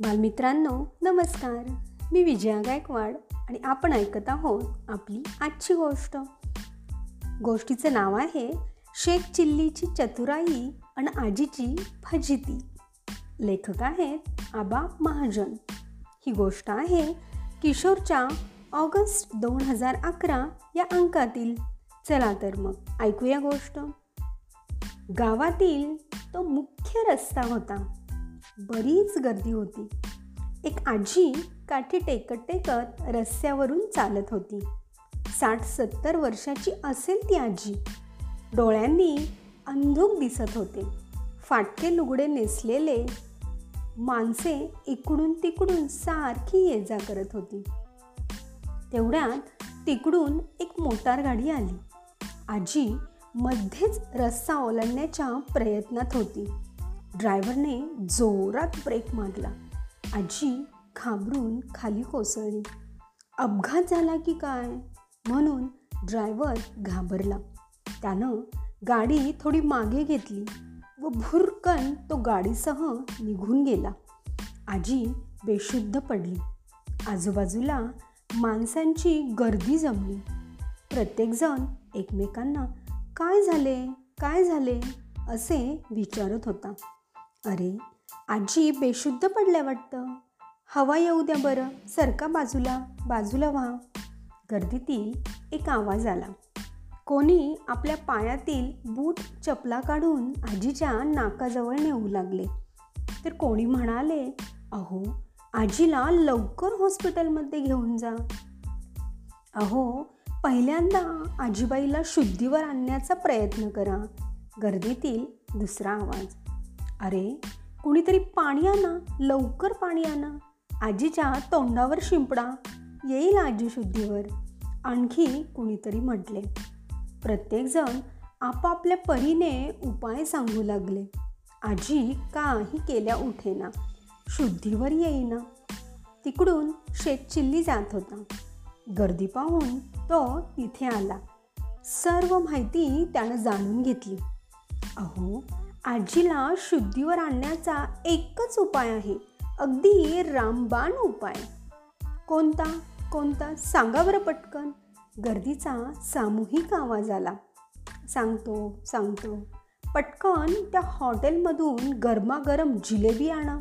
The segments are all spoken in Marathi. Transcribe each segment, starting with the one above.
बालमित्रांनो नमस्कार. मी विजया गायकवाड आणि आपण ऐकत आहोत आपली आजची गोष्ट. गोष्टीचं नाव आहे शेख चिल्लीची चतुराई आणि आजीची फजिती. लेखक आहेत आबा महाजन. ही गोष्ट आहे किशोरच्या ऑगस्ट दोन हजार अकरा या अंकातील. चला तर मग ऐकूया गोष्ट. गावातील तो मुख्य रस्ता होता. बरीच गर्दी होती. एक आजी काठी टेकत टेकत रस्त्यावरून चालत होती. साठ सत्तर वर्षाची असेल ती आजी. डोळ्यांनी अंधुक दिसत होते. फाटके लुगडे नेसलेले माणसे इकडून तिकडून सारखी ये जा करत होती. तेवढ्यात तिकडून एक मोटार गाडी आली. आजी मध्येच रस्ता ओलांडण्याच्या प्रयत्नात होती. ड्रायव्हरने जोरात ब्रेक मारला. आजी घाबरून खाली कोसळली. अपघात झाला की काय? म्हणून ड्रायव्हर घाबरला. त्यानं गाडी थोडी मागे घेतली व भुरकन तो गाडीसह निघून गेला. आजी बेशुद्ध पडली. आजूबाजूला माणसांची गर्दी जमली. प्रत्येकजण एकमेकांना काय झाले? काय झाले? असे विचारत होता. अरे आजी बेशुद्ध पडल्या वाटतं. हवा येऊ द्या बरं सरका बाजूला बाजूला व्हा. गर्दीतील एक आवाज आला. कोणी आपल्या पायातील बूट चपला काढून आजीच्या नाकाजवळ नेऊ लागले. तर कोणी म्हणाले अहो आजीला लवकर हॉस्पिटलमध्ये घेऊन जा. अहो पहिल्यांदा आजीबाईला शुद्धीवर आणण्याचा प्रयत्न करा. गर्दीतील दुसरा आवाज. अरे कुणीतरी पाणी आणा लवकर पाणी आणा. आजीच्या तोंडावर शिंपडा. येईल आजी शुद्धीवर. आणखी कुणीतरी म्हटले. प्रत्येकजण आपापल्या परीने उपाय सांगू लागले. आजी काही केल्या उठेना. शुद्धीवर येईना. तिकडून शेतचिल्ली जात होता. गर्दी पाहून तो तिथे आला. सर्व माहिती त्यानं जाणून घेतली. अहो आजीला शुद्धीवर आणण्याचा एकच उपाय आहे. अगदी रामबाण उपाय. कोणता? कोणता? सांगा बरं पटकन. गर्दीचा सामूहिक आवाज आला. सांगतो सांगतो. पटकन त्या हॉटेलमधून गरमागरम जिलेबी आणा.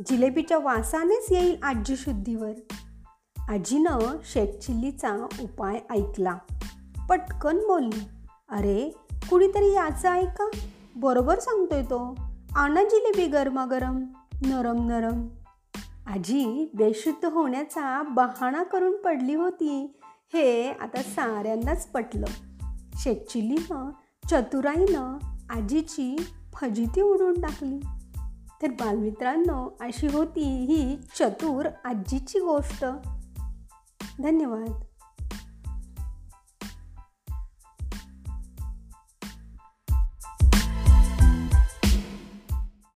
जिलेबीच्या वासानेच येईल आजी शुद्धीवर. आजीनं शेकचिल्लीचा उपाय ऐकला. पटकन बोलली अरे कुणीतरी याचं ऐका बरोबर सांगतोय तो. आणा जिलेबी गरमागरम नरम नरम. आजी बेशुद्ध होण्याचा बहाणा करून पडली होती. हे आता साऱ्यांनाच पटलं. शेतचिलीनं चतुराईनं आजीची फजिती उडून टाकली. तर बालमित्रांनो अशी होती ही चतुर आजीची गोष्ट. धन्यवाद.